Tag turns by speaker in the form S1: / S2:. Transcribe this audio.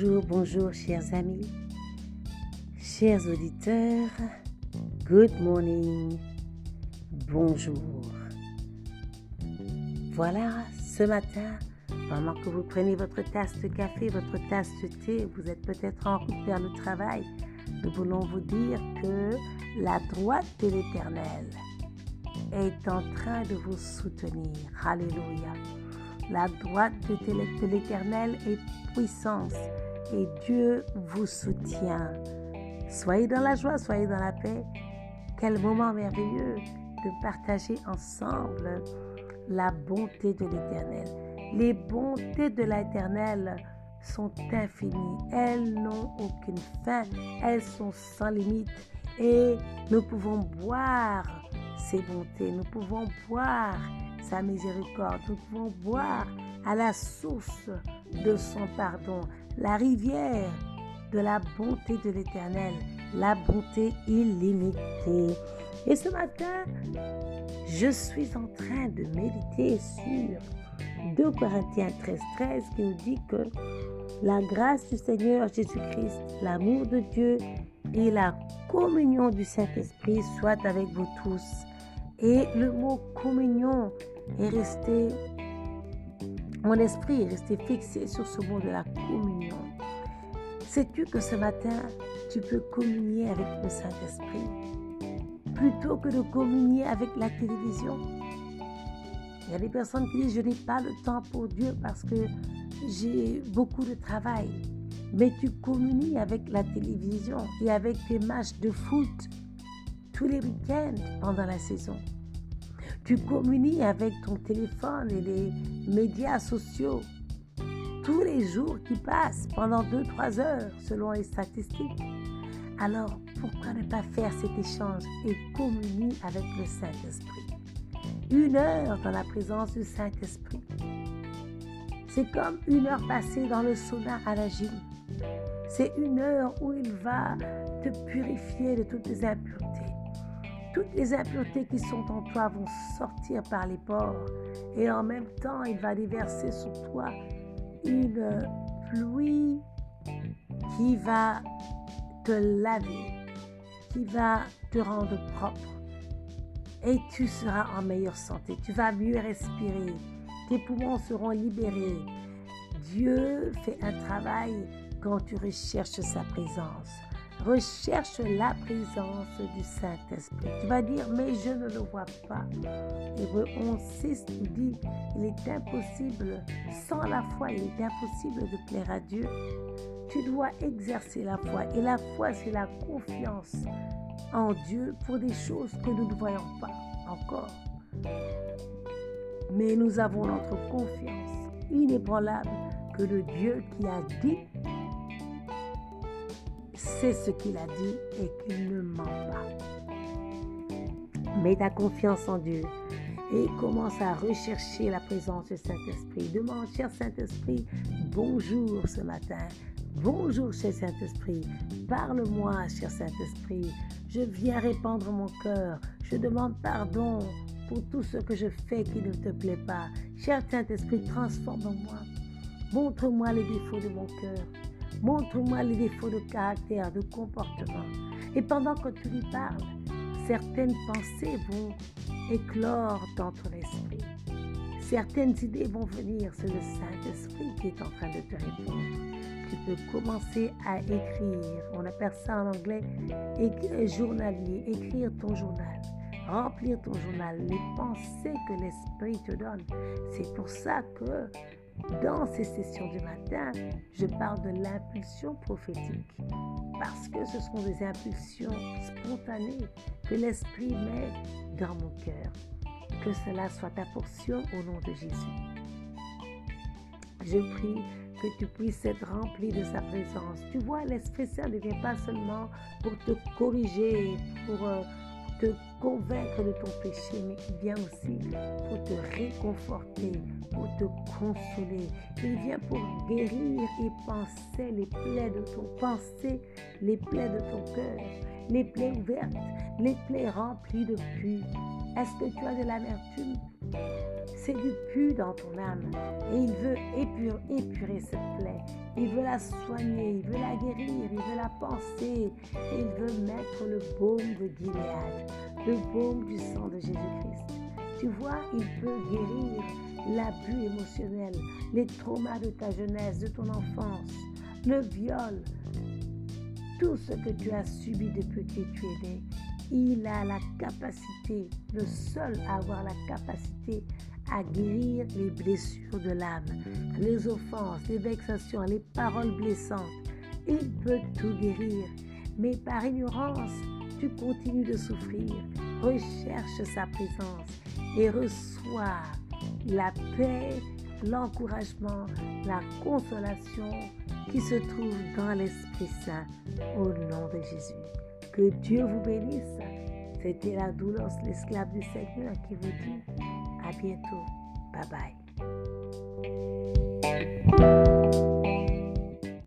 S1: Bonjour, bonjour chers amis, chers auditeurs, good morning, bonjour. Voilà, ce matin, pendant que vous prenez votre tasse de café, votre tasse de thé, vous êtes peut-être en route vers le travail, nous voulons vous dire que la droite de l'Éternel est en train de vous soutenir. Alléluia. La droite de l'Éternel est puissance et Dieu vous soutient. Soyez dans la joie, soyez dans la paix. Quel moment merveilleux de partager ensemble la bonté de l'Éternel. Les bontés de l'Éternel sont infinies. Elles n'ont aucune fin. Elles sont sans limite. Et nous pouvons boire ses bontés. Nous pouvons boire sa miséricorde. Nous pouvons boire à la source de son pardon, la rivière de la bonté de l'Éternel, la bonté illimitée. Et ce matin, je suis en train de méditer sur 2 Corinthiens 13, 13 qui nous dit que la grâce du Seigneur Jésus-Christ, l'amour de Dieu et la communion du Saint-Esprit soient avec vous tous. Et le mot communion est resté, mon esprit est resté fixé sur ce mot de la communion. Sais-tu que ce matin, tu peux communier avec le Saint-Esprit plutôt que de communier avec la télévision? Il y a des personnes qui disent, je n'ai pas le temps pour Dieu parce que j'ai beaucoup de travail. Mais tu communies avec la télévision et avec tes matchs de foot tous les week-ends pendant la saison. Tu communies avec ton téléphone et les médias sociaux tous les jours qui passent pendant 2-3 heures selon les statistiques. Alors, pourquoi ne pas faire cet échange et communier avec le Saint-Esprit? Une heure dans la présence du Saint-Esprit. C'est comme une heure passée dans le sauna à la gym. C'est une heure où il va te purifier de toutes les impuretés toutes les impuretés qui sont en toi vont sortir par les pores. Et en même temps, il va déverser sur toi une pluie qui va te laver, qui va te rendre propre. Et tu seras en meilleure santé. Tu vas mieux respirer. Tes poumons seront libérés. Dieu fait un travail quand tu recherches sa présence. Recherche la présence du Saint-Esprit. Tu vas dire, mais je ne le vois pas. Hébreu 11, 6 dit, il est impossible, sans la foi, il est impossible de plaire à Dieu. Tu dois exercer la foi. Et la foi, c'est la confiance en Dieu pour des choses que nous ne voyons pas encore. Mais nous avons notre confiance inébranlable que le Dieu qui a dit c'est ce qu'il a dit et qu'il ne ment pas. Mets ta confiance en Dieu et commence à rechercher la présence du Saint-Esprit. Demande, cher Saint-Esprit, bonjour ce matin. Bonjour, cher Saint-Esprit. Parle-moi, cher Saint-Esprit. Je viens répandre mon cœur. Je demande pardon pour tout ce que je fais qui ne te plaît pas. Cher Saint-Esprit, transforme-moi. Montre-moi les défauts de mon cœur. Montre-moi les défauts de caractère, de comportement. Et pendant que tu lui parles, certaines pensées vont éclore dans ton esprit. Certaines idées vont venir, c'est le Saint-Esprit qui est en train de te répondre. Tu peux commencer à écrire, on appelle ça en anglais journalier, écrire ton journal, remplir ton journal, les pensées que l'Esprit te donne. C'est pour ça que dans ces sessions du matin, je parle de l'impulsion prophétique parce que ce sont des impulsions spontanées que l'Esprit met dans mon cœur. Que cela soit ta portion au nom de Jésus. Je prie que tu puisses être rempli de sa présence. Tu vois, l'Esprit Saint ne vient pas seulement pour te corriger, pour euh, te convaincre de ton péché, mais il vient aussi pour te réconforter, pour te consoler. Il vient pour guérir et penser les plaies de ton pensée, les plaies de ton cœur, les plaies ouvertes, les plaies remplies de pluie. Est-ce que tu as de l'amertume? C'est du pu dans ton âme. Et il veut épurer, cette plaie. Il veut la soigner, il veut la guérir, il veut la penser. Et il veut mettre le baume de Gilead, le baume du sang de Jésus-Christ. Tu vois, il peut guérir l'abus émotionnel, les traumas de ta jeunesse, de ton enfance, le viol, tout ce que tu as subi depuis que tu es. Il a la capacité, le seul à avoir la capacité à guérir les blessures de l'âme, les offenses, les vexations, les paroles blessantes. Il peut tout guérir, mais par ignorance, tu continues de souffrir. Recherche sa présence et reçois la paix, l'encouragement, la consolation qui se trouve dans l'Esprit Saint au nom de Jésus. Que Dieu vous bénisse. C'était la douleur, l'esclave du Seigneur qui vous dit à bientôt. Bye bye.